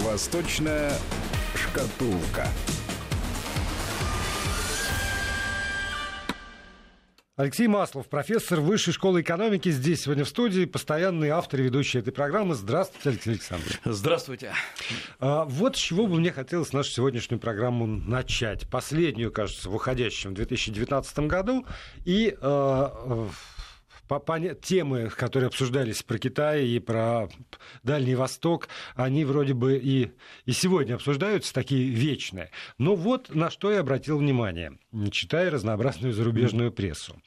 Восточная шкатулка. Алексей Маслов, профессор Высшей школы экономики, здесь сегодня в студии, постоянный автор и ведущий этой программы. Здравствуйте, Алексей Александрович. Здравствуйте. А, вот с чего бы мне хотелось нашу сегодняшнюю программу начать. Последнюю, кажется, в уходящем 2019 году. И а, темы, которые обсуждались про Китай и про Дальний Восток, они вроде бы и, и сегодня обсуждаются, такие вечные. Но вот на что я обратил внимание, читая разнообразную зарубежную прессу.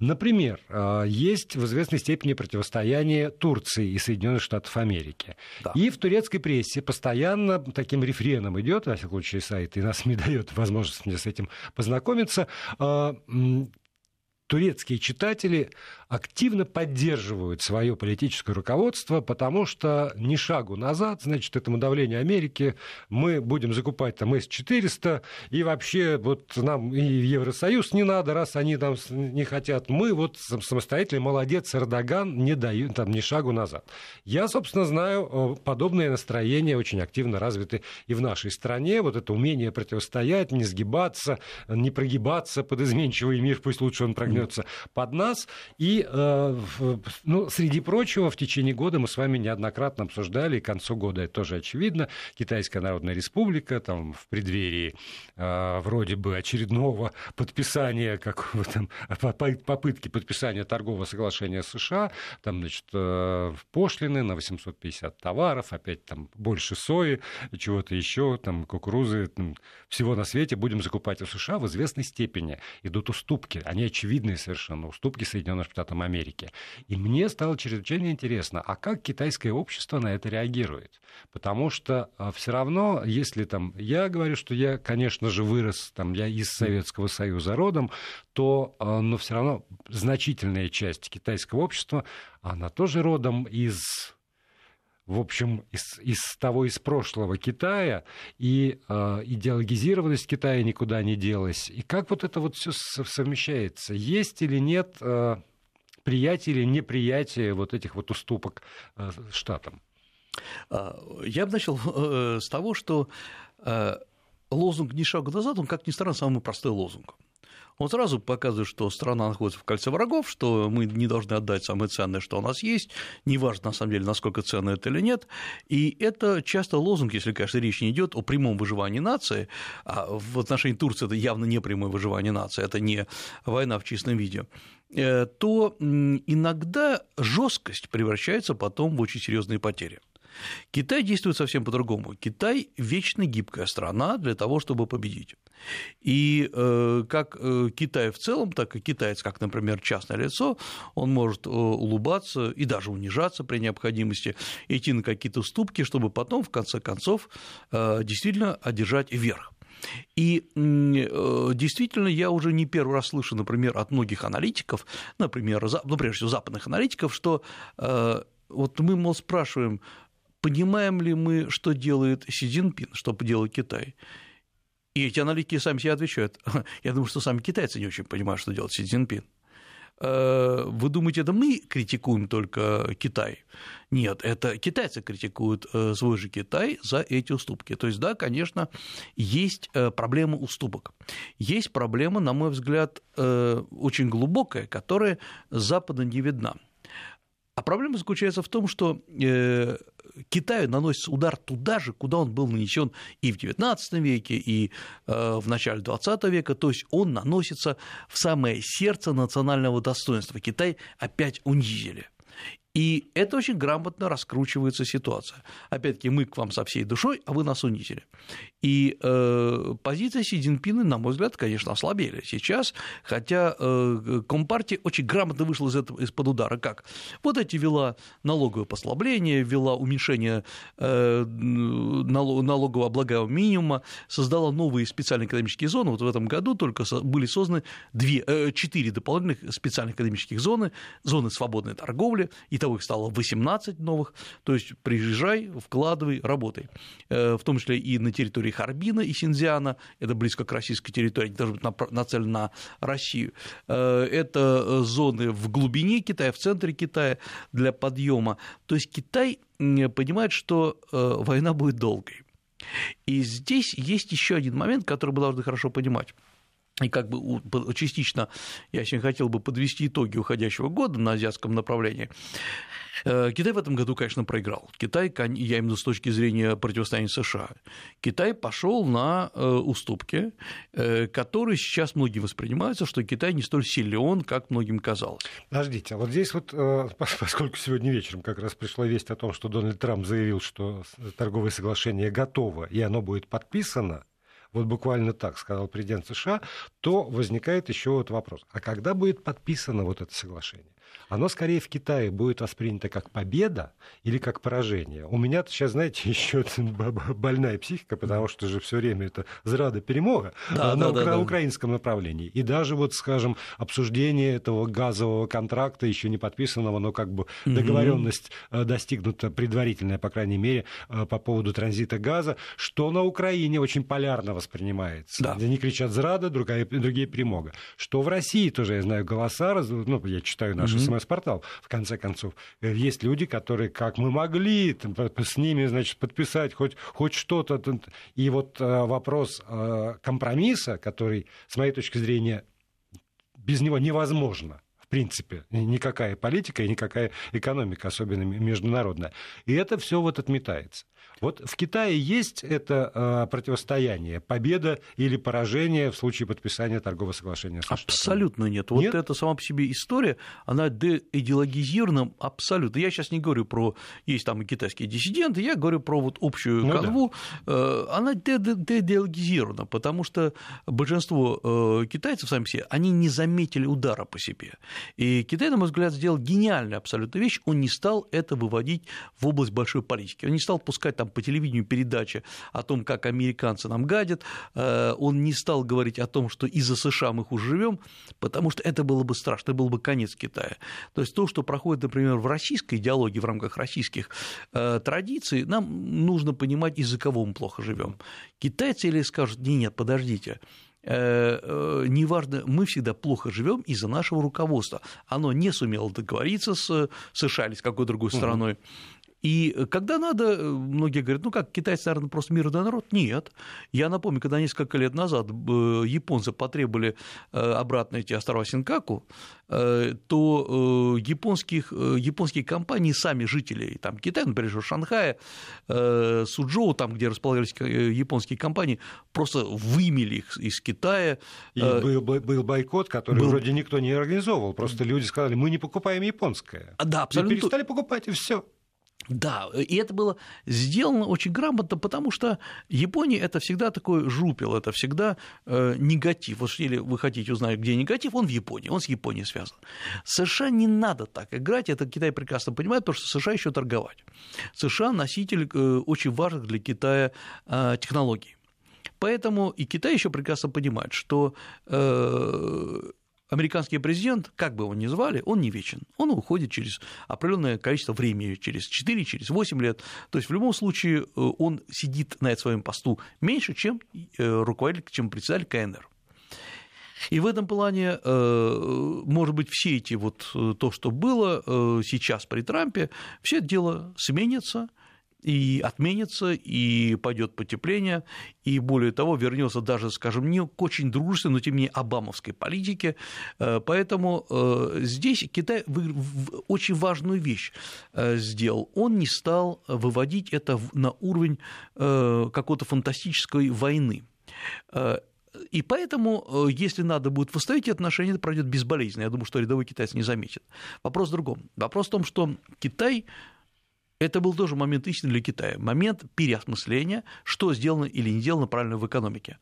Например, а, есть в известной степени противостояние Турции и Соединенных Штатов Америки. Да. И в турецкой прессе постоянно таким рефреном идет, во всяком случае, сайт, и нас не дает возможность мне с этим познакомиться, а, турецкие читатели активно поддерживают свое политическое руководство, потому что ни шагу назад, значит, этому давлению Америки мы будем закупать там С-400, и вообще вот нам и Евросоюз не надо, раз они там не хотят. Мы вот самостоятельно, молодец, Эрдоган не дают там ни шагу назад. Я, собственно, знаю, подобное настроение очень активно развиты и в нашей стране. Вот это умение противостоять, не сгибаться, не прогибаться под изменчивый мир, пусть лучше он прогнется под нас. И Э, ну, среди прочего, в течение года мы с вами неоднократно обсуждали, и к концу года это тоже очевидно, Китайская Народная Республика, там, в преддверии э, вроде бы очередного подписания, как там, попытки подписания торгового соглашения США, там, значит, э, пошлины на 850 товаров, опять там больше сои, чего-то еще, там, кукурузы, там, всего на свете будем закупать у США в известной степени. Идут уступки, они очевидные совершенно, уступки Соединенных Штатов Штатам Америки. И мне стало чрезвычайно интересно, а как китайское общество на это реагирует? Потому что а, все равно, если там, я говорю, что я, конечно же, вырос, там, я из Советского Союза родом, то, а, но все равно значительная часть китайского общества, она тоже родом из в общем, из, из того, из прошлого Китая, и э, идеологизированность Китая никуда не делась. И как вот это вот все совмещается? Есть или нет э, приятие или неприятие вот этих вот уступок э, штатам? А, я бы начал э, с того, что э, лозунг «ни шагу назад», он, как ни странно, самый простой лозунг. Он сразу показывает, что страна находится в кольце врагов, что мы не должны отдать самое ценное, что у нас есть, неважно, на самом деле, насколько ценно это или нет. И это часто лозунг, если, конечно, речь не идет о прямом выживании нации, а в отношении Турции это явно не прямое выживание нации, это не война в чистом виде. Э, то иногда жесткость превращается потом в очень серьезные потери. Китай действует совсем по-другому. Китай вечно гибкая страна для того, чтобы победить. И э, как э, Китай в целом, так и китаец, как, например, частное лицо, он может улыбаться и даже унижаться при необходимости, идти на какие-то уступки, чтобы потом, в конце концов, действительно одержать верх. И э, действительно, я уже не первый раз слышу, например, от многих аналитиков, например, ну, прежде всего, западных аналитиков, что э, вот мы, мол, спрашиваем, понимаем ли мы, что делает Си Цзиньпин, что делает Китай. И эти аналитики сами себе отвечают. Я думаю, что сами китайцы не очень понимают, что делает Си Цзиньпин. Э, вы думаете, это мы критикуем только Китай? Нет, это китайцы критикуют э, свой же Китай за эти уступки. То есть, да, конечно, есть э, проблема уступок. Есть проблема, на мой взгляд, очень глубокая, которая с Запада не видна. А проблема заключается в том, что э, Китаю наносится удар туда же, куда он был нанесен и в XIX веке, и э, в начале XX века, то есть он наносится в самое сердце национального достоинства. Китай опять унизили. И это очень грамотно раскручивается ситуация. Опять-таки, мы к вам со всей душой, а вы нас унизили. И э, позиция Си Цзиньпина, на мой взгляд, конечно, ослабели сейчас, хотя э, Компартия очень грамотно вышла из этого, из-под удара. Как? Вот эти вела налоговое послабление, вела уменьшение э, налогового облагаемого минимума, создала новые специальные экономические зоны. Вот в этом году только были созданы две, э, четыре дополнительных специальных экономических зоны, зоны свободной торговли и их стало 18 новых, то есть приезжай, вкладывай, работай, в том числе и на территории Харбина и Синьцзяна, это близко к российской территории, они должны быть нацелены на Россию, это зоны в глубине Китая, в центре Китая для подъема, то есть Китай понимает, что война будет долгой. И здесь есть еще один момент, который мы должны хорошо понимать. И как бы частично я сегодня хотел бы подвести итоги уходящего года на азиатском направлении. Э, Китай в этом году, конечно, проиграл. Китай, я именно с точки зрения противостояния США, Китай пошел на э, уступки, э, которые сейчас многие воспринимаются, что Китай не столь силен, как многим казалось. Подождите, а вот здесь вот, поскольку сегодня вечером как раз пришла весть о том, что Дональд Трамп заявил, что торговое соглашение готово, и оно будет подписано, вот буквально так сказал президент США, то возникает еще вот вопрос, а когда будет подписано вот это соглашение? Оно скорее в Китае будет воспринято как победа или как поражение. У меня сейчас, знаете, еще больная психика, потому что же все время это зрада перемога да, на да, укра- да, украинском направлении. И даже вот, скажем, обсуждение этого газового контракта, еще не подписанного, но как бы договоренность mm достигнута предварительная, по крайней мере, э, по поводу транзита газа, что на Украине очень полярно воспринимается. Да. Они кричат зрада, другая, другие перемога. Что в России тоже, я знаю, голоса, ну, я читаю наши СМС-портал, в конце концов. Э, есть люди, которые, как мы могли, с ними, значит, подписать хоть, хоть что-то. И вот э, вопрос э, компромисса, который, с моей точки зрения, без него невозможно принципе, никакая политика и никакая экономика, особенно международная. И это все вот отметается. Вот в Китае есть это э, противостояние, победа или поражение в случае подписания торгового соглашения США? Абсолютно нет. Вот нет? это сама по себе история, она деидеологизирована абсолютно. Я сейчас не говорю про, есть там и китайские диссиденты, я говорю про вот общую ну, канву. Да. Э, она деидеологизирована, потому что большинство э, китайцев сами себе, они не заметили удара по себе. И Китай, на мой взгляд, сделал гениальную абсолютно вещь, он не стал это выводить в область большой политики, он не стал пускать там по телевидению передачи о том, как американцы нам гадят, э, он не стал говорить о том, что из-за США мы хуже живем, потому что это было бы страшно, это был бы конец Китая. То есть то, что проходит, например, в российской идеологии, в рамках российских э, традиций, нам нужно понимать, из-за кого мы плохо живем. Китайцы или скажут, нет, подождите, неважно, мы всегда плохо живем из-за нашего руководства. Оно не сумело договориться с США или с какой другой страной. И когда надо, многие говорят, ну как, китайцы, наверное, просто мирный народ. Нет. Я напомню, когда несколько лет назад э, японцы потребовали э, обратно эти острова Синкаку, э, то японских, японские компании, сами жители там, Китая, например, Шанхая, Суджоу, там, где располагались японские компании, просто вымели их из Китая. И был, был бойкот, который был... вроде никто не организовывал, просто люди сказали, мы не покупаем японское. Да, абсолютно. И перестали покупать, и все. Да, и это было сделано очень грамотно, потому что Япония это всегда такой жупел, это всегда э, негатив. Вот если вы хотите узнать, где негатив, он в Японии, он с Японией связан. США не надо так играть, это Китай прекрасно понимает, потому что США еще торговать. США носитель э, очень важных для Китая э, технологий. Поэтому и Китай еще прекрасно понимает, что э, американский президент, как бы его ни звали, он не вечен. Он уходит через определенное количество времени, через 4, через 8 лет. То есть в любом случае э, он сидит на своем посту меньше, чем э, руководитель, чем председатель КНР. И в этом плане, э, может быть, все эти вот то, что было сейчас при Трампе, все это дело сменится – и отменится, и пойдет потепление, и более того, вернется даже, скажем, не к очень дружественной, но тем не менее обамовской политике. Э, поэтому э, здесь Китай очень важную вещь э, сделал. Он не стал выводить это на уровень какой-то фантастической войны. И поэтому, если надо будет восстановить отношения, это пройдет безболезненно. Я думаю, что рядовой китайец не заметит. Вопрос в другом. Вопрос в том, что Китай это был тоже момент истины для Китая, момент переосмысления, что сделано или не сделано правильно в экономике.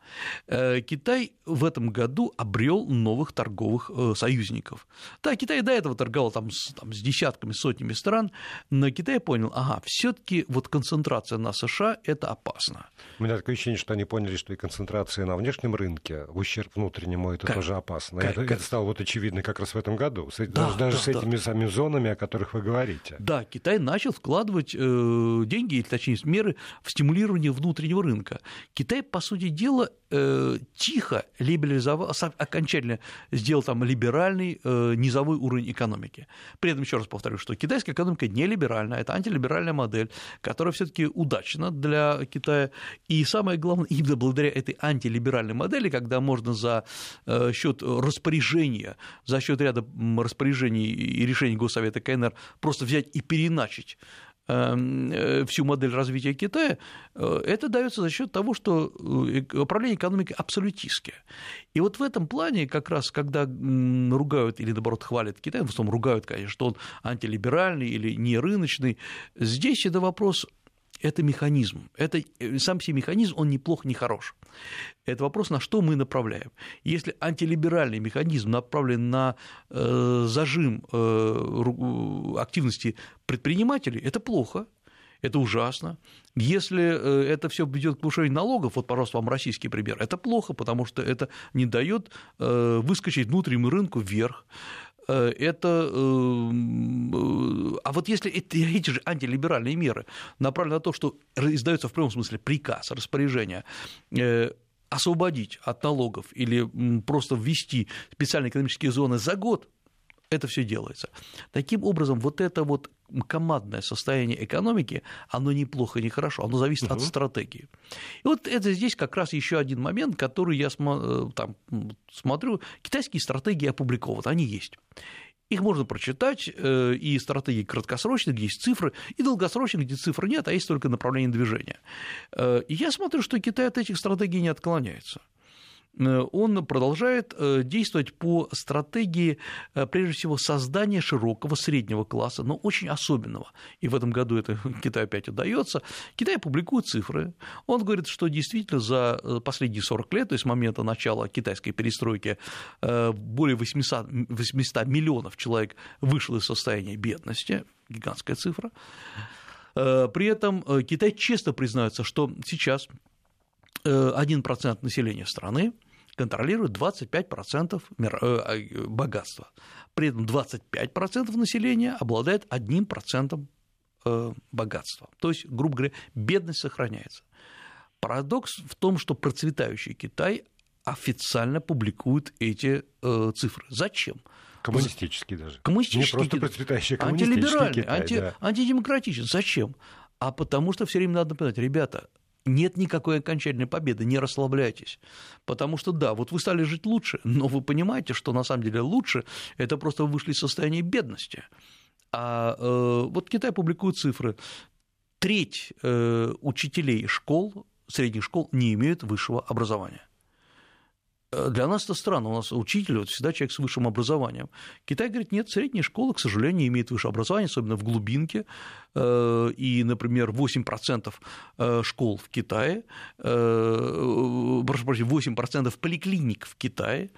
Э, Китай в этом году обрел новых торговых э, союзников. Да, Китай до этого торговал там с, там, с десятками, сотнями стран, но Китай понял, ага, все-таки вот концентрация на США – это опасно. У меня такое ощущение, что они поняли, что и концентрация на внешнем рынке в ущерб внутреннему – это как? тоже опасно. Как? это, как? это стало вот очевидно как раз в этом году, да, даже, даже да, с этими да. самими зонами, о которых вы говорите. Да, Китай начал вкладывать вкладывать э, деньги, или точнее меры в стимулирование внутреннего рынка. Китай, по сути дела, э, тихо либерализовал, окончательно сделал там либеральный э, низовой уровень экономики. При этом еще раз повторю, что китайская экономика не либеральная, это антилиберальная модель, которая все-таки удачна для Китая. И самое главное, именно благодаря этой антилиберальной модели, когда можно за счет распоряжения, за счет ряда распоряжений и решений Госсовета КНР просто взять и переначить всю модель развития Китая, э, это дается за счет того, что э, управление экономикой абсолютистское. И вот в этом плане, как раз когда ругают или, наоборот, хвалят Китай, в основном ругают, конечно, что он антилиберальный или не рыночный, здесь это вопрос это механизм. Это, э, сам себе механизм, он неплох, не хорош. Это вопрос, на что мы направляем. Если антилиберальный механизм направлен на э, зажим э, активности предпринимателей, это плохо, это ужасно. Если э, это все ведет к повышению налогов, вот, пожалуйста, вам российский пример, это плохо, потому что это не дает э, выскочить внутреннему рынку вверх. Э, это... Эм, э, а вот если эти же антилиберальные меры направлены на то, что издается в прямом смысле приказ, распоряжение, э, освободить от налогов или просто ввести специальные экономические зоны за год, это все делается. Таким образом, вот это вот командное состояние экономики, оно неплохо, не хорошо, оно зависит угу. от стратегии. И вот это здесь как раз еще один момент, который я э, там, смотрю. Китайские стратегии опубликованы, они есть. Их можно прочитать, э, и стратегии краткосрочные, где есть цифры, и долгосрочные, где цифр нет, а есть только направление движения. Э, и я смотрю, что Китай от этих стратегий не отклоняется. Э, он продолжает э, действовать по стратегии, э, прежде всего, создания широкого среднего класса, но очень особенного. И в этом году это Китаю опять удается. Китай публикует цифры. Он говорит, что действительно за последние 40 лет, то есть с момента начала китайской перестройки, более 800, 800 миллионов человек вышло из состояния бедности, гигантская цифра. При этом Китай честно признается, что сейчас 1% населения страны контролирует 25% э, богатства. При этом 25% населения обладает 1% э, богатства. То есть, грубо говоря, бедность сохраняется. Парадокс в том, что процветающий Китай официально публикует эти э, цифры. Зачем? Коммунистический даже. Коммунистический. Не просто процветающий коммунистический Антилиберальный, Китай, анти, да. антидемократичный. Зачем? А потому что все время надо напоминать, ребята, нет никакой окончательной победы, не расслабляйтесь. Потому что да, вот вы стали жить лучше, но вы понимаете, что на самом деле лучше это просто вы вышли из состояния бедности. А э, вот Китай публикует цифры. Треть э, учителей школ, средних школ не имеют высшего образования. Э, для нас это странно, у нас учитель вот, всегда человек с высшим образованием. Китай говорит, нет, средняя школа, к сожалению, имеет высшее образование, особенно в глубинке, э, и, например, 8% э, школ в Китае, прошу прощения, 8% поликлиник в Китае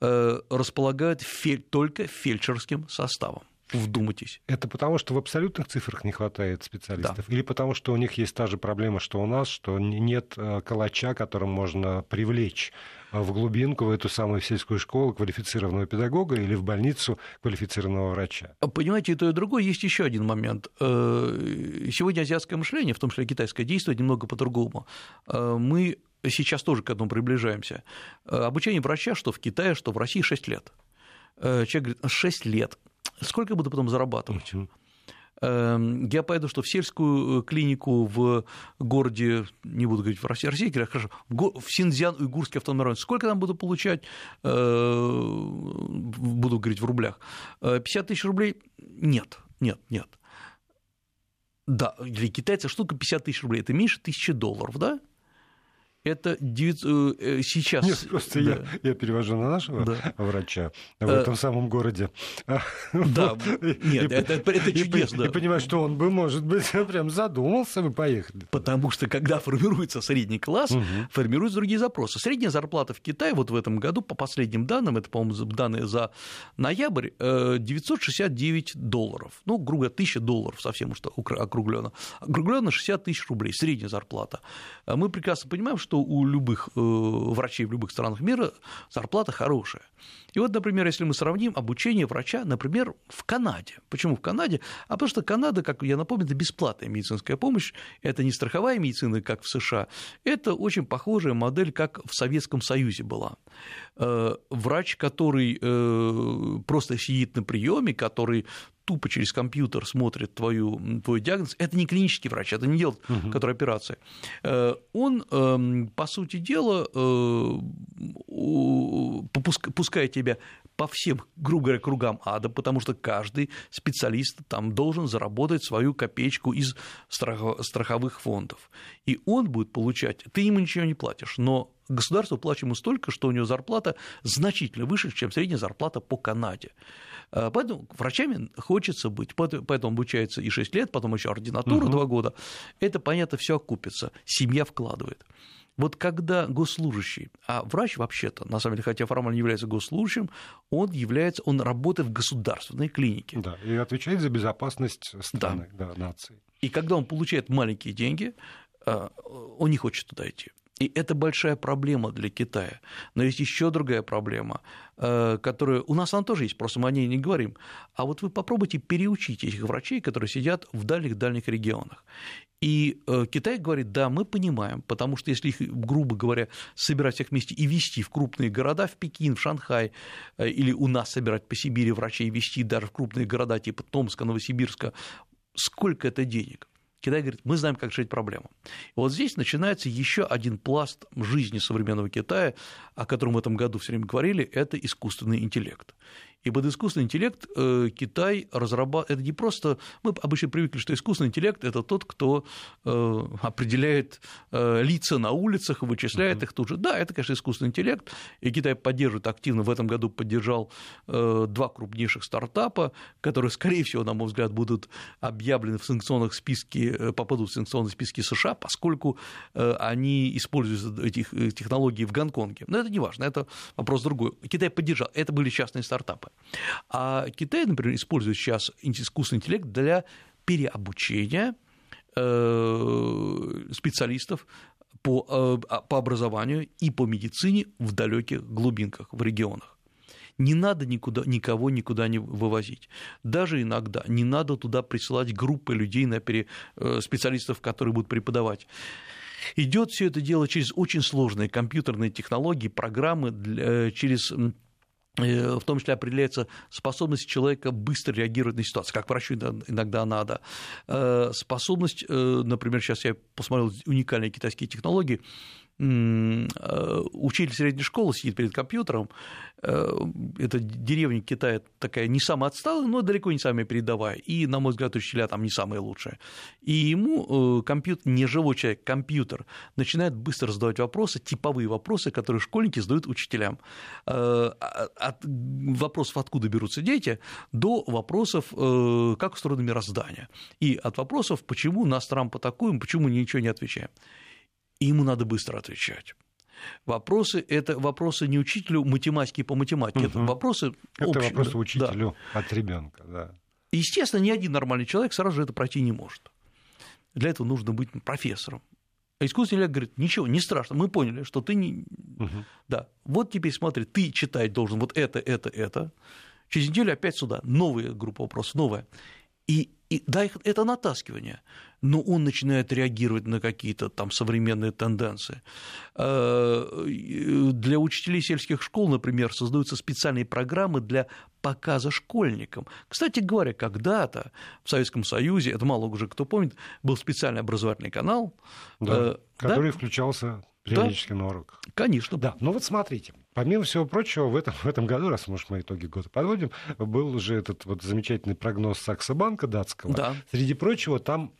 располагают только фельдшерским составом. Вдумайтесь. Это потому, что в абсолютных цифрах не хватает специалистов? Да. Или потому, что у них есть та же проблема, что у нас, что нет калача, которым можно привлечь в глубинку, в эту самую сельскую школу квалифицированного педагога или в больницу квалифицированного врача. Понимаете, и то, и другое. Есть еще один момент. Э, сегодня азиатское мышление, в том числе китайское, действует немного по-другому. Э, мы сейчас тоже к этому приближаемся. Э, обучение врача, что в Китае, что в России, 6 лет. Человек говорит, 6 лет. Сколько я буду потом зарабатывать? Эм, я поеду, что в сельскую э, клинику в городе, не буду говорить в России, России хорошо, в Синьцзян-Уйгурский автономный район, сколько там буду получать, э, буду говорить в рублях, 50 э, тысяч рублей? Нет, нет, нет. Да, для китайца штука 50 тысяч рублей, это меньше тысячи долларов, да? Это 9, э, сейчас... Нет, просто да. я, я перевожу на нашего да. врача в этом а, самом городе. Да, нет, и, это, это чудесно. И, и понимаю, что он бы, может быть, прям задумался бы поехать. Потому что, когда формируется средний класс, угу. формируются другие запросы. Средняя зарплата в Китае вот в этом году, по последним данным, это, по-моему, данные за ноябрь, 969 э, долларов. Ну, грубо говоря, 1000 долларов совсем уж округленно. Округленно 60 тысяч рублей, средняя зарплата. А мы прекрасно понимаем, что у любых э, врачей в любых странах мира зарплата хорошая. И вот, например, если мы сравним обучение врача, например, в Канаде. Почему в Канаде? А потому что Канада, как я напомню, это бесплатная медицинская помощь, это не страховая медицина, как в США, это очень похожая модель, как в Советском Союзе была. Э, врач, который э, просто сидит на приеме, который тупо через компьютер смотрит твою, твой диагноз, это не клинический врач, это не делает, угу. который операция. Э, он, эм, по сути дела, пускает тебя по всем, грубо говоря, кругам ада, потому что каждый специалист там должен заработать свою копеечку из страховых фондов. И он будет получать, ты ему ничего не платишь, но государство платит ему столько, что у него зарплата значительно выше, чем средняя зарплата по Канаде. Э, поэтому врачами хочется быть, поэтому обучается и 6 лет, потом еще ординатура угу. 2 года. Это, понятно, все окупится, семья вкладывает. Вот когда госслужащий, а врач вообще-то, на самом деле, хотя формально является госслужащим, он является, он работает в государственной клинике. Да, и отвечает за безопасность страны, да. Да, нации. И когда он получает маленькие деньги, э, он не хочет туда идти. И это большая проблема для Китая. Но есть еще другая проблема, э, которая у нас она тоже есть, просто мы о ней не говорим. А вот вы попробуйте переучить этих врачей, которые сидят в дальних-дальних регионах. И э, Китай говорит, да, мы понимаем, потому что если их, грубо говоря, собирать всех вместе и вести в крупные города, в Пекин, в Шанхай, э, или у нас собирать по Сибири врачей вести даже в крупные города типа Томска, Новосибирска, сколько это денег? Китай говорит, мы знаем, как решить проблему. И вот здесь начинается еще один пласт жизни современного Китая, о котором в этом году все время говорили, это искусственный интеллект. И под искусственный интеллект э, Китай разрабатывает, это не просто, мы обычно привыкли, что искусственный интеллект – это тот, кто э, определяет э, лица на улицах, вычисляет uh-huh. их тут же. Да, это, конечно, искусственный интеллект, и Китай поддерживает активно, в этом году поддержал два крупнейших стартапа, которые, скорее всего, на мой взгляд, будут объявлены в санкционных списке, попадут в санкционные списки США, поскольку они используют этих технологий в Гонконге. Но это не важно, это вопрос другой. Китай поддержал, это были частные стартапы. А Китай, например, использует сейчас искусственный интеллект для переобучения э, специалистов по, э, а, по образованию и по медицине в далеких глубинках, в регионах. Не надо никуда, никого никуда не вывозить. Даже иногда не надо туда присылать группы людей, на пере, э, специалистов, которые будут преподавать. Идет все это дело через очень сложные компьютерные технологии, программы, через в том числе определяется способность человека быстро реагировать на ситуацию, как врачу иногда надо. Э, способность, э, например, сейчас я посмотрел уникальные китайские технологии, Э, учитель средней школы сидит перед компьютером, э, это деревня Китая такая не самая отсталая, но далеко не самая передовая, и, на мой взгляд, учителя там не самые лучшие. И ему э, компьютер, не живой человек, компьютер, начинает быстро задавать вопросы, типовые вопросы, которые школьники задают учителям. От вопросов, откуда берутся дети, до вопросов, как устроено мироздание. И от вопросов, почему нас Трамп атакуем, почему ничего не отвечаем и ему надо быстро отвечать. Вопросы – это вопросы не учителю математики по математике, угу. это вопросы Это общие, вопросы учителю да. от ребенка, да. Естественно, ни один нормальный человек сразу же это пройти не может. Для этого нужно быть профессором. А искусственный интеллект говорит, ничего, не страшно, мы поняли, что ты не... Угу. Да, вот теперь смотри, ты читать должен вот это, это, это. Через неделю опять сюда, новая группа вопросов, новая. И, и да, это натаскивание но он начинает реагировать на какие-то там современные тенденции. Э, для учителей сельских школ, например, создаются специальные программы для показа школьникам. Кстати говоря, когда-то в Советском Союзе, это мало уже кто помнит, был специальный образовательный канал, да, э, который да? включался периодически да? на уроках. Конечно. Да, ну вот смотрите, помимо всего прочего, в этом, в этом году, раз, может, мы итоги года подводим, был уже этот вот замечательный прогноз Сакса банка датского. Да. Среди прочего, там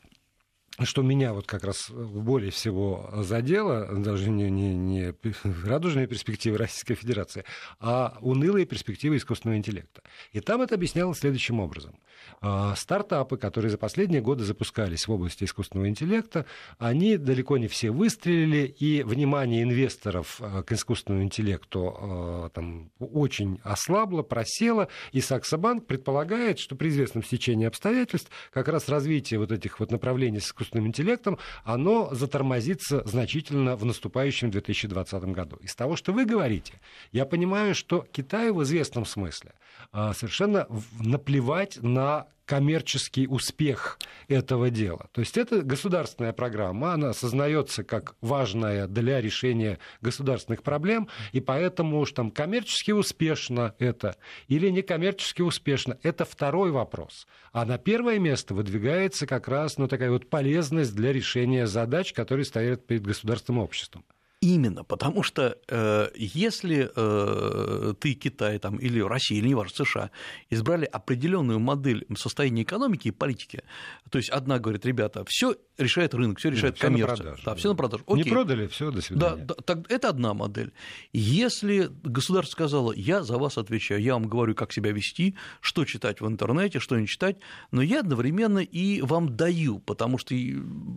что меня вот как раз более всего задело, даже не, не, не радужные перспективы Российской Федерации, а унылые перспективы искусственного интеллекта. И там это объяснялось следующим образом. А, стартапы, которые за последние годы запускались в области искусственного интеллекта, они далеко не все выстрелили, и внимание инвесторов а, к искусственному интеллекту а, там, очень ослабло, просело, и Саксобанк предполагает, что при известном стечении обстоятельств как раз развитие вот этих вот направлений с искусственным интеллектом, оно затормозится значительно в наступающем 2020 году. Из того, что вы говорите, я понимаю, что Китаю в известном смысле совершенно наплевать на коммерческий успех этого дела. То есть это государственная программа, она осознается как важная для решения государственных проблем, и поэтому уж там коммерчески успешно это или некоммерчески успешно, это второй вопрос. А на первое место выдвигается как раз ну, такая вот полезность для решения задач, которые стоят перед государственным обществом. Именно, потому что э, если э, ты, Китай там, или Россия, или неважно, США, избрали определенную модель состояния экономики и политики, то есть одна говорит, ребята, все решает рынок, все решает Нет, коммерция. Все на продажу, да, да. все на продажу. Окей. Не продали, все, до свидания. Да, да, так, это одна модель. Если государство сказало, я за вас отвечаю, я вам говорю, как себя вести, что читать в интернете, что не читать, но я одновременно и вам даю, потому что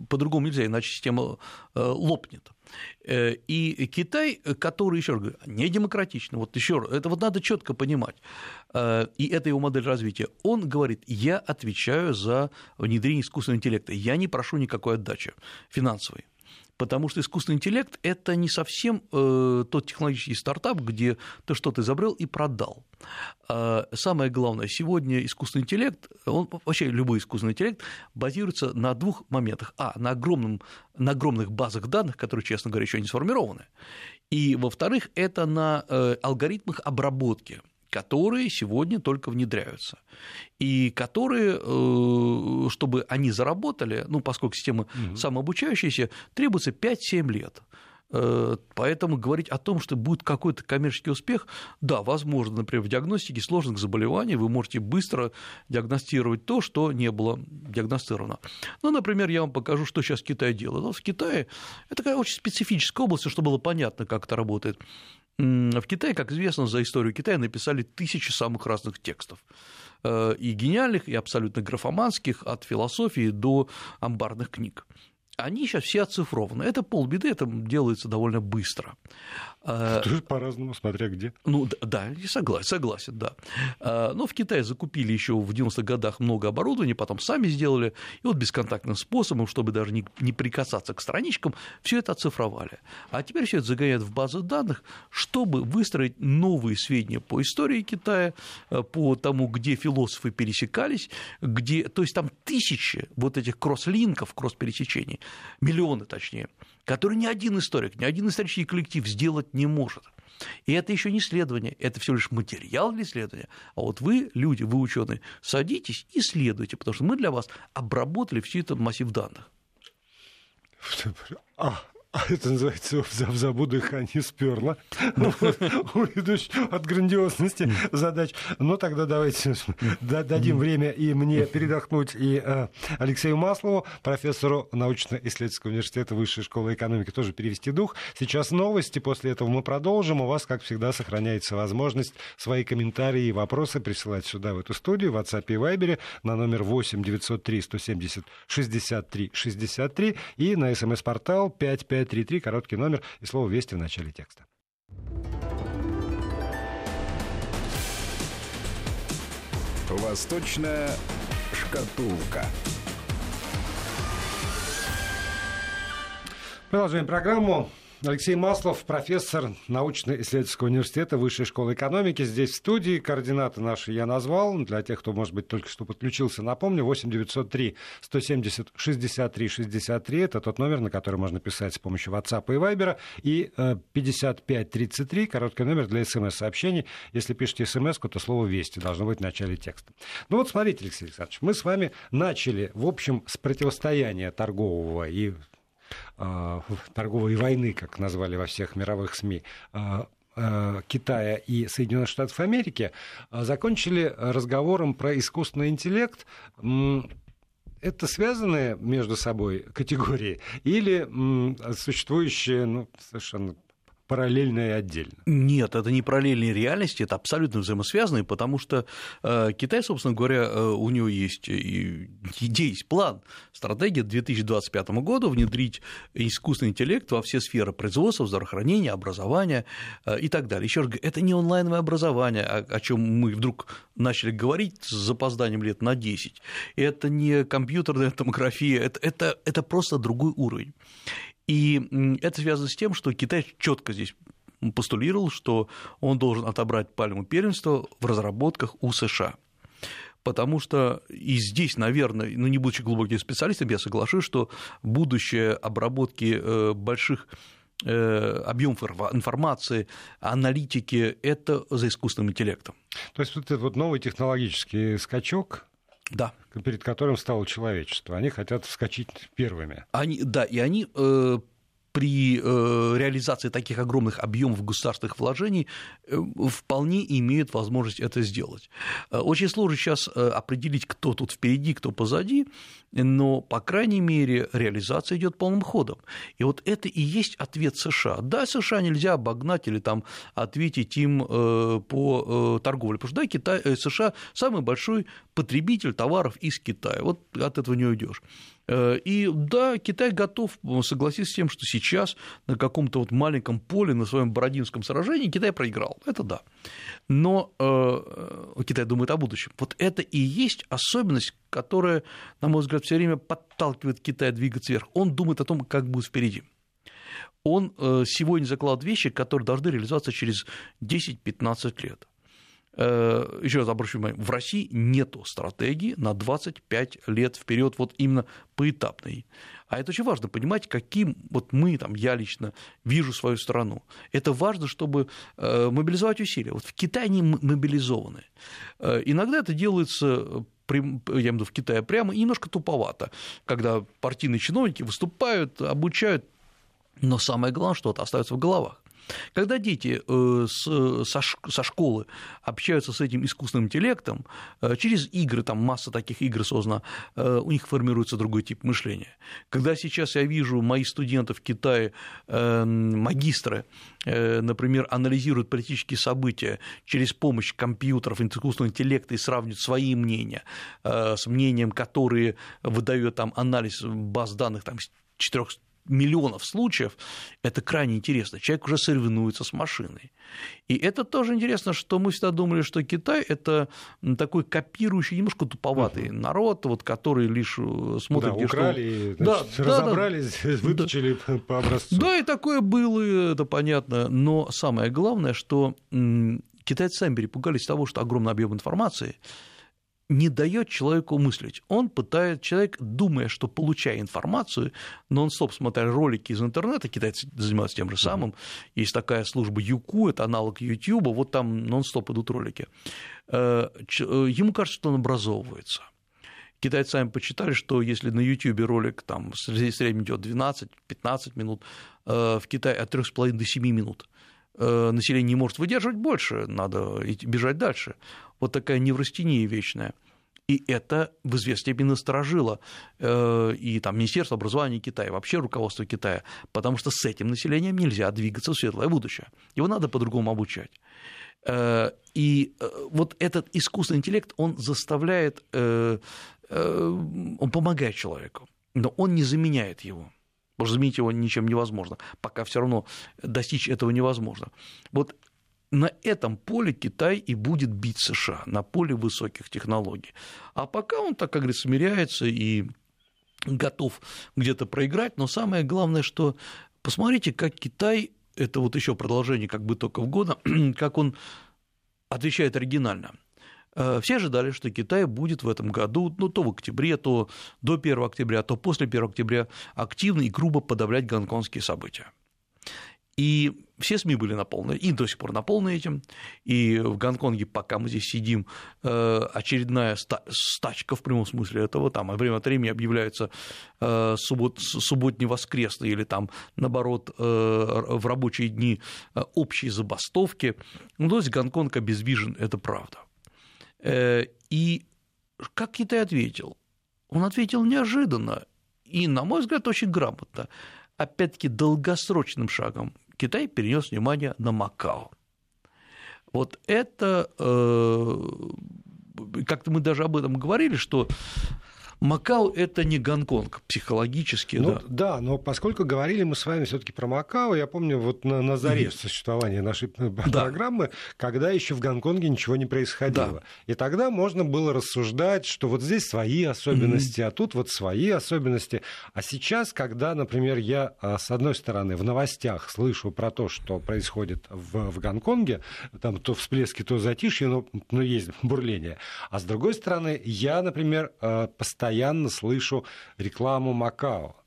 по-другому нельзя, иначе система э, лопнет. Э, и Китай, который, еще раз говорю, не демократичный, вот еще раз, это вот надо четко понимать, э, и это его модель развития, он говорит, я отвечаю за внедрение искусственного интеллекта, я не прошу никакой отдачи финансовой потому что искусственный интеллект – это не совсем э, тот технологический стартап, где ты что-то изобрел и продал. А самое главное, сегодня искусственный интеллект, он, вообще любой искусственный интеллект базируется на двух моментах. А, на, огромном, на огромных базах данных, которые, честно говоря, еще не сформированы. И, во-вторых, это на э, алгоритмах обработки – которые сегодня только внедряются, и которые, э, чтобы они заработали, ну, поскольку система угу. самообучающаяся, требуется 5-7 лет. Э, поэтому говорить о том, что будет какой-то коммерческий успех, да, возможно, например, в диагностике сложных заболеваний вы можете быстро диагностировать то, что не было диагностировано. Ну, например, я вам покажу, что сейчас Китай делает. В Китае это такая очень специфическая область, чтобы было понятно, как это работает. В Китае, как известно, за историю Китая написали тысячи самых разных текстов. Э, и гениальных, и абсолютно графоманских, от философии до амбарных книг они сейчас все оцифрованы. Это полбеды, это делается довольно быстро. А, Тоже по-разному, смотря где. Ну да, я согласен, согласен, да. А, но в Китае закупили еще в 90-х годах много оборудования, потом сами сделали, и вот бесконтактным способом, чтобы даже не, не прикасаться к страничкам, все это оцифровали. А теперь все это загоняют в базы данных, чтобы выстроить новые сведения по истории Китая, э, по тому, где философы пересекались, где, то есть там тысячи вот этих кросс-линков, кросс-пересечений, миллионы точнее, которые ни один историк, ни один исторический коллектив сделать не может. И это еще не исследование, это всего лишь материал для исследования. А вот вы, люди, вы ученые, садитесь и исследуйте, потому что мы для вас обработали все этот массив данных. А, это называется в забу дыхание сперло. Ну, от грандиозности задач. Ну, тогда давайте дадим время и мне передохнуть, и э, Алексею Маслову, профессору научно-исследовательского университета Высшей школы экономики, тоже перевести дух. Сейчас новости, после этого мы продолжим. У вас, как всегда, сохраняется возможность свои комментарии и вопросы присылать сюда, в эту студию, в WhatsApp и Viber на номер 8 903 170 63 63 и на смс-портал 55 5533, короткий номер и слово «Вести» в начале текста. Восточная шкатулка. Продолжаем программу. Алексей Маслов, профессор научно-исследовательского университета Высшей школы экономики. Здесь в студии. Координаты наши я назвал. Для тех, кто, может быть, только что подключился, напомню. 8 903 170 63 63. Это тот номер, на который можно писать с помощью WhatsApp и Viber. И 5533, э, короткий номер для смс-сообщений. Если пишете смс то слово «Вести» должно быть в начале текста. Ну вот смотрите, Алексей Александрович, мы с вами начали, в общем, с противостояния торгового и торговой войны, как назвали во всех мировых СМИ, а, а, Китая и Соединенных Штатов Америки, закончили разговором про искусственный интеллект. Это связанные между собой категории или существующие ну, совершенно параллельно и отдельно? Нет, это не параллельные реальности, это абсолютно взаимосвязанные, потому что э, Китай, собственно говоря, э, у него есть идея, есть план, стратегия к 2025 году внедрить искусственный интеллект во все сферы производства, здравоохранения, образования э, и так далее. Еще раз говорю, это не онлайновое образование, о чем мы вдруг начали говорить с запозданием лет на 10. Это не компьютерная томография, это, это, это просто другой уровень. И это связано с тем, что Китай четко здесь постулировал, что он должен отобрать пальму первенства в разработках у США. Потому что и здесь, наверное, ну не будучи глубоким специалистом, я соглашусь, что будущее обработки э, больших э, объемов информации, аналитики – это за искусственным интеллектом. То есть вот этот вот новый технологический скачок, да. перед которым стало человечество. Они хотят вскочить первыми. Они, да, и они э, при э, реализации таких огромных объемов государственных вложений э, вполне имеют возможность это сделать. Э, очень сложно сейчас определить, кто тут впереди, кто позади, но, по крайней мере, реализация идет полным ходом. И вот это и есть ответ США. Да, США нельзя обогнать или там ответить им по торговле, потому что да, Китай, США самый большой потребитель товаров из Китая. Вот от этого не уйдешь. Э, и да, Китай готов согласиться с тем, что сейчас на каком-то вот маленьком поле на своем Бородинском сражении Китай проиграл. Это да. Но э, Китай думает о будущем. Вот это и есть особенность, которая, на мой взгляд, все время подталкивает Китай двигаться вверх. Он думает о том, как будет впереди он э, сегодня закладывает вещи, которые должны реализоваться через 10-15 лет. Э, еще раз обращу внимание, в России нет стратегии на 25 лет вперед, вот именно поэтапной. А это очень важно понимать, каким вот мы, там, я лично вижу свою страну. Это важно, чтобы э, мобилизовать усилия. Вот в Китае они мобилизованы. Э, иногда это делается я имею в виду в Китае прямо, и немножко туповато, когда партийные чиновники выступают, обучают, но самое главное, что это остается в головах. Когда дети э, со школы общаются с этим искусственным интеллектом, э, через игры, там масса таких игр создана, э, у них формируется другой тип мышления. Когда сейчас я вижу мои студенты в Китае, магистры, например, анализируют политические события через помощь компьютеров, искусственного интеллекта и сравнивают свои мнения с мнением, которые выдает там анализ баз данных там, 400 миллионов случаев, это крайне интересно. Человек уже соревнуется с машиной. И это тоже интересно, что мы всегда думали, что Китай – это такой копирующий, немножко туповатый угу. народ, вот, который лишь э, смотрит, да, где украли, что... Значит, да, разобрались, да, вытащили да. по образцу. Да, и такое было, это понятно. Но самое главное, что китайцы сами перепугались того, что огромный объем информации – не дает человеку мыслить. Он пытает, человек, думая, что получая информацию, нон-стоп смотря ролики из интернета, китайцы занимаются тем же самым, есть такая служба Юку, это аналог YouTube, вот там нон-стоп идут ролики. Э, э, ему кажется, что он образовывается. Китайцы сами почитали, что если на YouTube ролик там в среднем идет 12-15 минут, э, в Китае от 3,5 до 7 минут население не может выдерживать больше, надо бежать дальше вот такая неврастения вечная. И это в известной степени насторожило э, и там, Министерство образования Китая, вообще руководство Китая, потому что с этим населением нельзя двигаться в светлое будущее. Его надо по-другому обучать. Э, и э, вот этот искусственный интеллект, он заставляет, он помогает человеку, но он не заменяет его. Потому что заменить его ничем невозможно. Пока все равно достичь этого невозможно. Вот на этом поле Китай и будет бить США, на поле высоких технологий. А пока он, так как говорится, смиряется и готов где-то проиграть, но самое главное, что посмотрите, как Китай, это вот еще продолжение как бы только в года, как он отвечает оригинально. Э, все ожидали, что Китай будет в этом году, ну, то в октябре, то до 1 октября, то после 1 октября активно и грубо подавлять гонконгские события. И все СМИ были наполнены, и до сих пор наполнены этим. И в Гонконге, пока мы здесь сидим, э, очередная стачка в прямом смысле этого, там время от времени объявляются э, суббот, субботне-воскресные или там, наоборот, в рабочие дни общие забастовки. Ну, то есть Гонконг обездвижен, это правда. И как Китай ответил? Он ответил неожиданно и, на мой взгляд, очень грамотно. Опять-таки, долгосрочным шагом Китай перенес внимание на Макао. Вот это, э, как-то мы даже об этом говорили, что Макао – это не Гонконг психологически. Ну, да. да, но поскольку говорили мы с вами все таки про Макао, я помню вот на, на заре mm-hmm. существования нашей да. программы, когда еще в Гонконге ничего не происходило. Да. И тогда можно было рассуждать, что вот здесь свои особенности, mm-hmm. а тут вот свои особенности. А сейчас, когда, например, я, а, с одной стороны, в новостях слышу про то, что происходит в, в Гонконге, там то всплески, то затишье, но, но есть бурление. А с другой стороны, я, например, э, постоянно постоянно слышу рекламу Макао.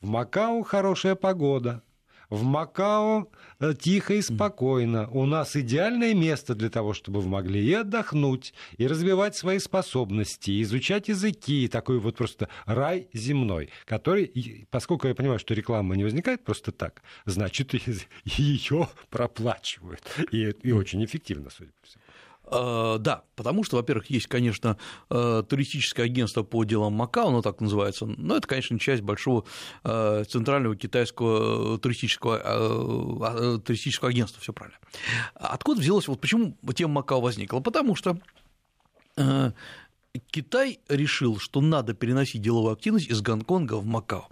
В Макао хорошая погода, в Макао э, тихо и спокойно. У нас идеальное место для того, чтобы вы могли и отдохнуть, и развивать свои способности, и изучать языки. Такой вот просто рай земной, который, поскольку я понимаю, что реклама не возникает просто так, значит, ее проплачивают. И, и очень эффективно, судя по всему. Э, да, потому что, во-первых, есть, конечно, э, туристическое агентство по делам Макао, оно так называется, но это, конечно, часть большого э, центрального китайского туристического, туристического агентства, все правильно. Откуда взялось, вот почему тема Макао возникла? Потому что Китай решил, что надо переносить деловую активность из Гонконга в Макао.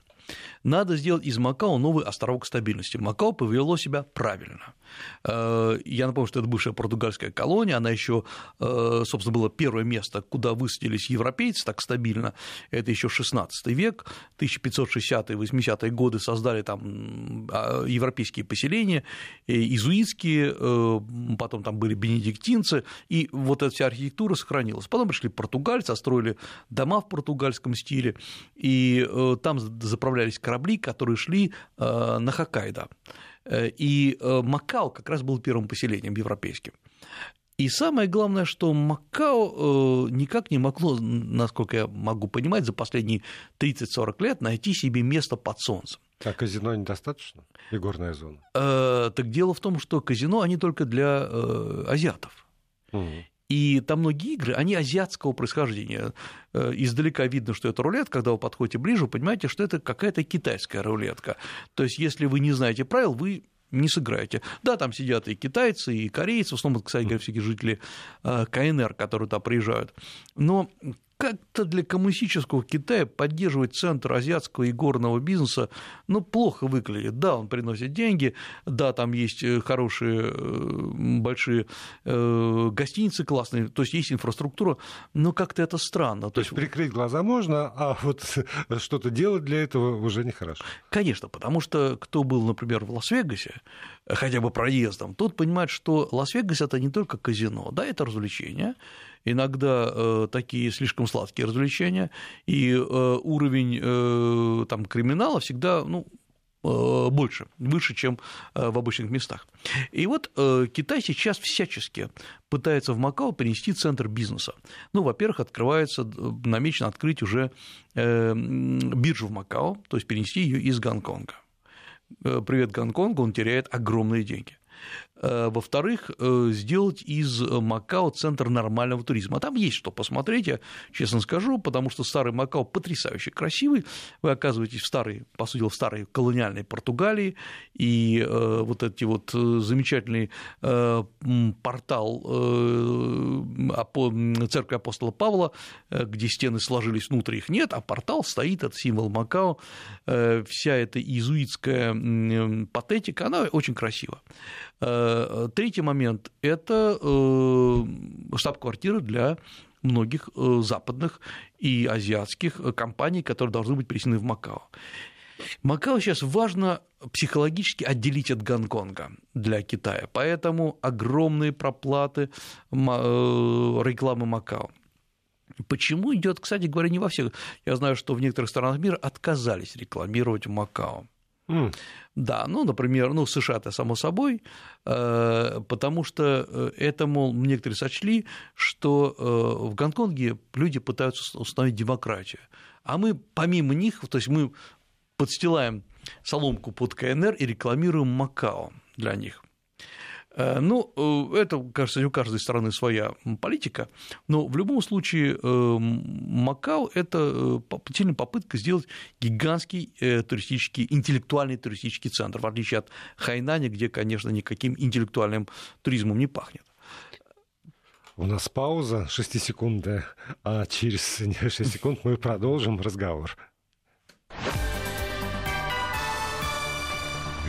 Надо сделать из Макао новый островок стабильности. Макао повело себя правильно. Э, я напомню, что это бывшая португальская колония, она еще, э, собственно, было первое место, куда высадились европейцы так стабильно, это еще 16 век, 1560-80-е годы создали там а, европейские поселения, изуитские, э, потом там были бенедиктинцы, и вот эта вся архитектура сохранилась. Потом пришли португальцы, строили дома в португальском стиле, и там заправлялись корабли, которые шли на Хоккайдо. Э, и э, Макао как раз был первым поселением европейским. И самое главное, что Макао э, никак не могло, насколько я могу понимать, за последние 30-40 лет найти себе место под солнцем. А казино недостаточно? И горная зона? Так дело в том, что казино, они только для азиатов. Угу. И там многие игры, они азиатского происхождения. Э, издалека видно, что это рулет, когда вы подходите ближе, понимаете, что это какая-то китайская рулетка. То есть, если вы не знаете правил, вы не сыграете. Да, там сидят и китайцы, и корейцы, в основном, кстати говоря, всякие жители э, КНР, которые туда приезжают. Но как-то для коммунистического Китая поддерживать центр азиатского и горного бизнеса, ну, плохо выглядит. Да, он приносит деньги, да, там есть э, хорошие э, большие э, гостиницы классные, то есть есть инфраструктура, но как-то это странно. То, то есть прикрыть глаза можно, а вот что-то делать для этого уже нехорошо. Конечно, потому что кто был, например, в Лас-Вегасе, хотя бы проездом, тот понимает, что Лас-Вегас – это не только казино, да, это развлечение, иногда э, такие слишком сладкие развлечения, и э, уровень э, там, криминала всегда ну, больше, выше, чем в обычных местах. И вот Китай сейчас всячески пытается в Макао перенести центр бизнеса. Ну, во-первых, открывается, намечено открыть уже биржу в Макао, то есть перенести ее из Гонконга. Привет Гонконгу, он теряет огромные деньги. Э, во-вторых, э, сделать из Макао центр нормального туризма. Там есть что посмотреть, я честно скажу, потому что старый Макао потрясающе красивый. Вы оказываетесь в старой, по сути, в старой колониальной Португалии, и э, вот эти вот замечательный портал церкви апостола Павла, где стены сложились внутрь, их нет, а портал стоит, это символ Макао, вся эта иезуитская патетика, она очень красива. Э, третий момент – это э, штаб-квартира для многих э, западных и азиатских компаний, которые должны быть перенесены в Макао. Макао сейчас важно психологически отделить от Гонконга для Китая, поэтому огромные проплаты рекламы Макао. Почему идет, кстати говоря, не во всех. Я знаю, что в некоторых странах мира отказались рекламировать Макао. Mm. Да, ну, например, ну, США это само собой, э, потому что э, это, мол, некоторые сочли, что э, в Гонконге люди пытаются установить демократию, а мы помимо них, то есть мы подстилаем соломку под КНР и рекламируем Макао для них. Э, ну, э, это, кажется, у каждой страны своя политика, но в любом случае э, Макао – это сильная попытка сделать гигантский туристический, интеллектуальный туристический центр, в отличие от Хайнани, где, конечно, никаким интеллектуальным туризмом не пахнет. У нас пауза 6 секунд, а через 6 секунд мы продолжим разговор.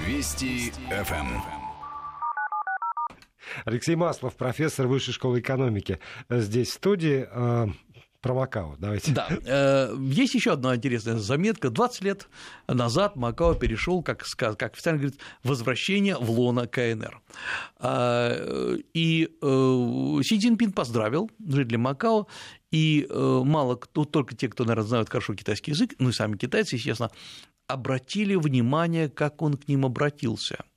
Вести ФМ. Алексей Маслов, профессор Высшей школы экономики, здесь в студии. Э, про Макао, давайте. Да. Э, есть еще одна интересная заметка. 20 лет назад Макао перешел, как, как официально говорит, возвращение в лоно КНР. А, и э, Си Цзиньпин поздравил жителей Макао, и мало кто, только те, кто, наверное, знают хорошо китайский язык, ну и сами китайцы, естественно, обратили внимание, как он к ним обратился –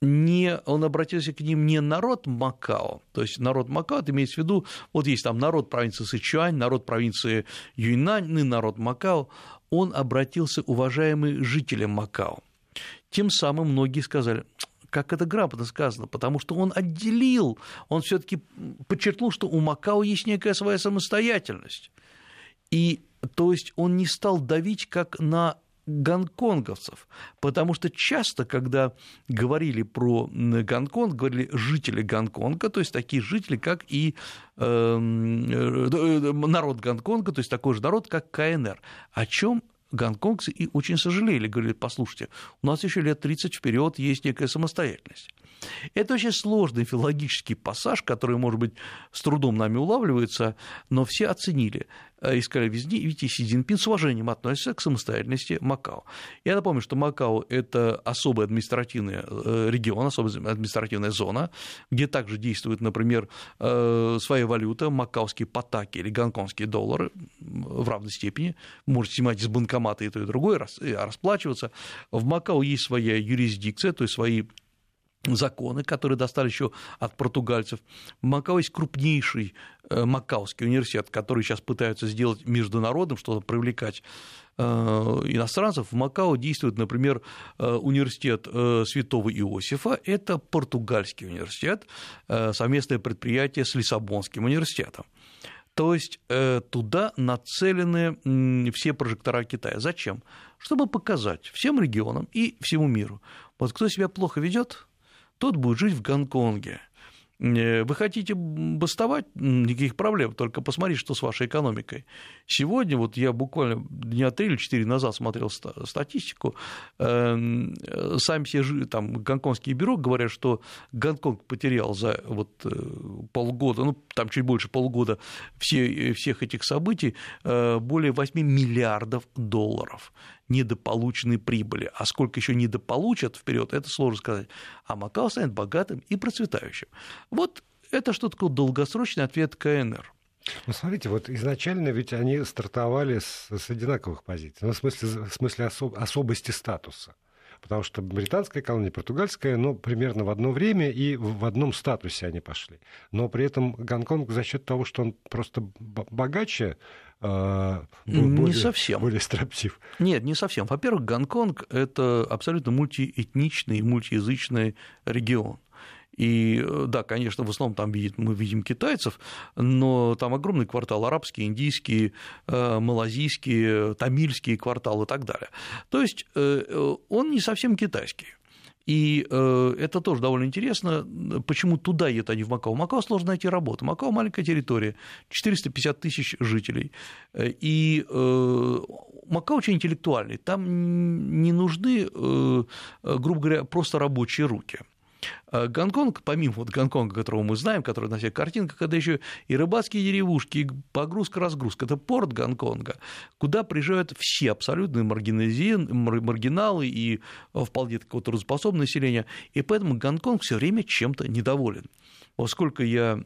не, он обратился к ним не народ Макао, то есть народ Макао, это имеется в виду, вот есть там народ провинции Сычуань, народ провинции Юйнань, и народ Макао, он обратился уважаемые жители Макао. Тем самым многие сказали, как это грамотно сказано, потому что он отделил, он все таки подчеркнул, что у Макао есть некая своя самостоятельность. И то есть он не стал давить как на гонконговцев, потому что часто, когда говорили про Гонконг, говорили жители Гонконга, то есть такие жители, как и эм, э, э, народ Гонконга, то есть такой же народ, как КНР. О чем гонконгцы и очень сожалели, говорили, послушайте, у нас еще лет 30 вперед есть некая самостоятельность. Это очень сложный филологический пассаж, который, может быть, с трудом нами улавливается, но все оценили э, и сказали, видите, Си Цзиньпин с уважением относится к самостоятельности Макао. Я напомню, что Макао – это особый административный э, регион, особая административная зона, где также действует, например, э, своя валюта, макаоские патаки или гонконгские доллары в равной степени. Можете снимать из банкомата и то, и другое, расплачиваться. В Макао есть своя юрисдикция, то есть свои законы, которые достали еще от португальцев. Макао есть крупнейший э, Макаоский университет, который сейчас пытаются сделать международным, чтобы привлекать э, иностранцев. В Макао действует, например, э, университет Святого Иосифа, это португальский университет, совместное предприятие с Лиссабонским университетом. То есть туда нацелены все прожектора Китая. Зачем? Чтобы показать всем регионам и всему миру, вот кто себя плохо ведет, тот будет жить в Гонконге. Э, вы хотите бастовать? Никаких проблем, только посмотрите, что с вашей экономикой. Сегодня, вот я буквально дня три или четыре назад смотрел статистику, эм, сами все там, гонконгские бюро говорят, что Гонконг потерял за вот э, полгода, ну, там чуть больше полгода все, всех этих событий э, более 8 миллиардов долларов недополученной прибыли. А сколько еще недополучат вперед, это сложно сказать. А Макао станет богатым и процветающим. Вот это что такое долгосрочный ответ КНР. Ну, смотрите, вот изначально ведь они стартовали с, с одинаковых позиций, ну, в смысле, в смысле особ, особости статуса. Потому что британская колония, португальская, ну, примерно в одно время и в одном статусе они пошли. Но при этом Гонконг за счет того, что он просто богаче, более, не совсем. более строптив. Нет, не совсем. Во-первых, Гонконг – это абсолютно мультиэтничный, мультиязычный регион. И да, конечно, в основном там видит, мы видим китайцев, но там огромный квартал арабские, индийские, э, малазийские, тамильские кварталы и так далее. То есть э, он не совсем китайский. И э, это тоже довольно интересно, почему туда едут они в Макао. Макао сложно найти работу. Макао маленькая территория, 450 тысяч жителей. И э, Макао очень интеллектуальный. Там не нужны, э, грубо говоря, просто рабочие руки. А Гонконг, помимо вот Гонконга, которого мы знаем, который на всех картинках, это еще и рыбацкие деревушки, и погрузка-разгрузка. Это порт Гонконга, куда приезжают все абсолютно маргиналы и вполне такого трудоспособное население. И поэтому Гонконг все время чем-то недоволен. Поскольку я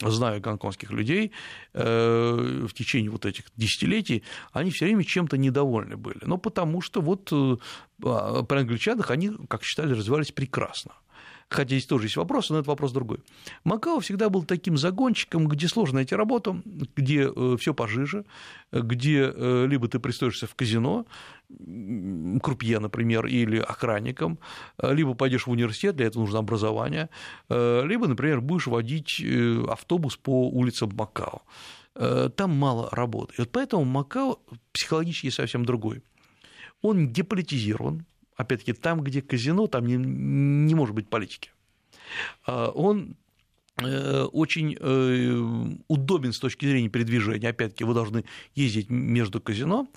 знаю гонконгских людей, э, в течение вот этих десятилетий они все время чем-то недовольны были. Ну, потому что вот э, при англичанах они, как считали, развивались прекрасно. Хотя здесь тоже есть вопросы, но это вопрос другой. Макао всегда был таким загончиком, где сложно найти работу, где все пожиже, где либо ты пристроишься в казино, крупье, например, или охранником, либо пойдешь в университет, для этого нужно образование, либо, например, будешь водить автобус по улицам Макао. Там мало работы. И вот поэтому Макао психологически совсем другой. Он деполитизирован, опять-таки, там, где казино, там не, не может быть политики. А, он э, очень э, удобен с точки зрения передвижения. Опять-таки, вы должны ездить между казино.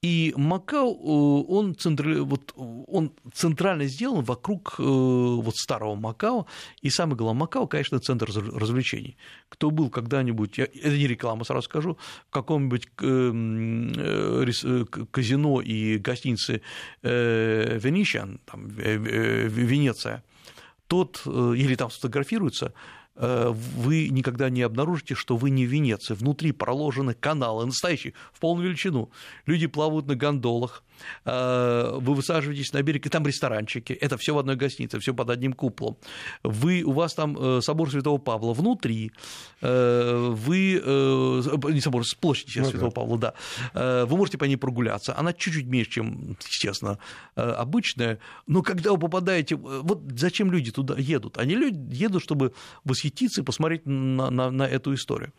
И Макао, э, он, центр... вот, он центрально сделан вокруг э, вот старого Макао, и самый главный Макао, конечно, центр развлечений. Кто был когда-нибудь, это не реклама, сразу скажу, в каком-нибудь э, казино и гостинице Венециан, там, Венеция, тот, или там сфотографируется, вы никогда не обнаружите, что вы не в Венеции. Внутри проложены каналы, настоящие, в полную величину. Люди плавают на гондолах, э, вы высаживаетесь на берег, и там ресторанчики, это все в одной гостинице, все под одним куполом. Вы, у вас там э, собор Святого Павла внутри, вы, не собор, площадь ну, Святого да. Павла, да, вы можете по ней прогуляться, она чуть-чуть меньше, чем, естественно, обычная, но когда вы попадаете, вот зачем люди туда едут? Они едут, чтобы восхититься и посмотреть на, на, на эту историю.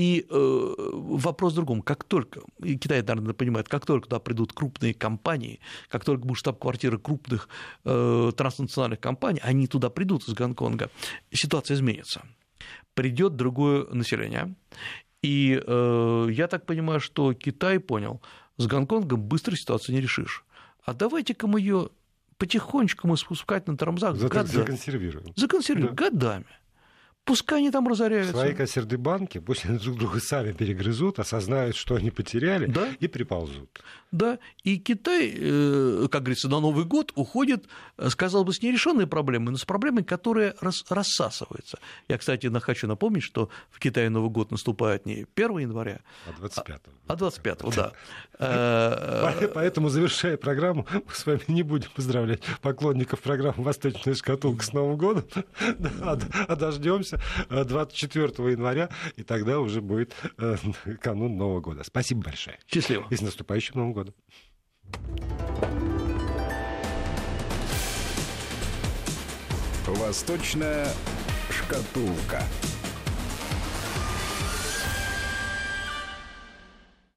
И э, вопрос в другом. Как только, и Китай, наверное, понимает, как только туда придут крупные компании, как только будут штаб-квартиры крупных э, транснациональных компаний, они туда придут из Гонконга, ситуация изменится. Придет другое население. И э, я так понимаю, что Китай понял, с Гонконгом быстро ситуацию не решишь. А давайте-ка мы ее потихонечку мы спускать на тормозах. Законсервируем. Законсервируем да. годами. Пускай они там разоряются. Свои консервные банки, пусть они друг друга сами перегрызут, осознают, что они потеряли, да? и приползут. Да, и Китай, э, как говорится, на Новый год уходит, сказал бы, с нерешенной проблемой, но с проблемой, которая рассасывается. Я, кстати, хочу напомнить, что в Китае Новый год наступает не 1 января, а 25 а 25 да. Э, поэтому, завершая программу, мы с вами не будем поздравлять поклонников программы «Восточная шкатулка» с Новым годом, а дождемся 24 января, и тогда уже будет э, канун Нового года. Спасибо большое. Счастливо. И с наступающим Новым годом. Восточная шкатулка.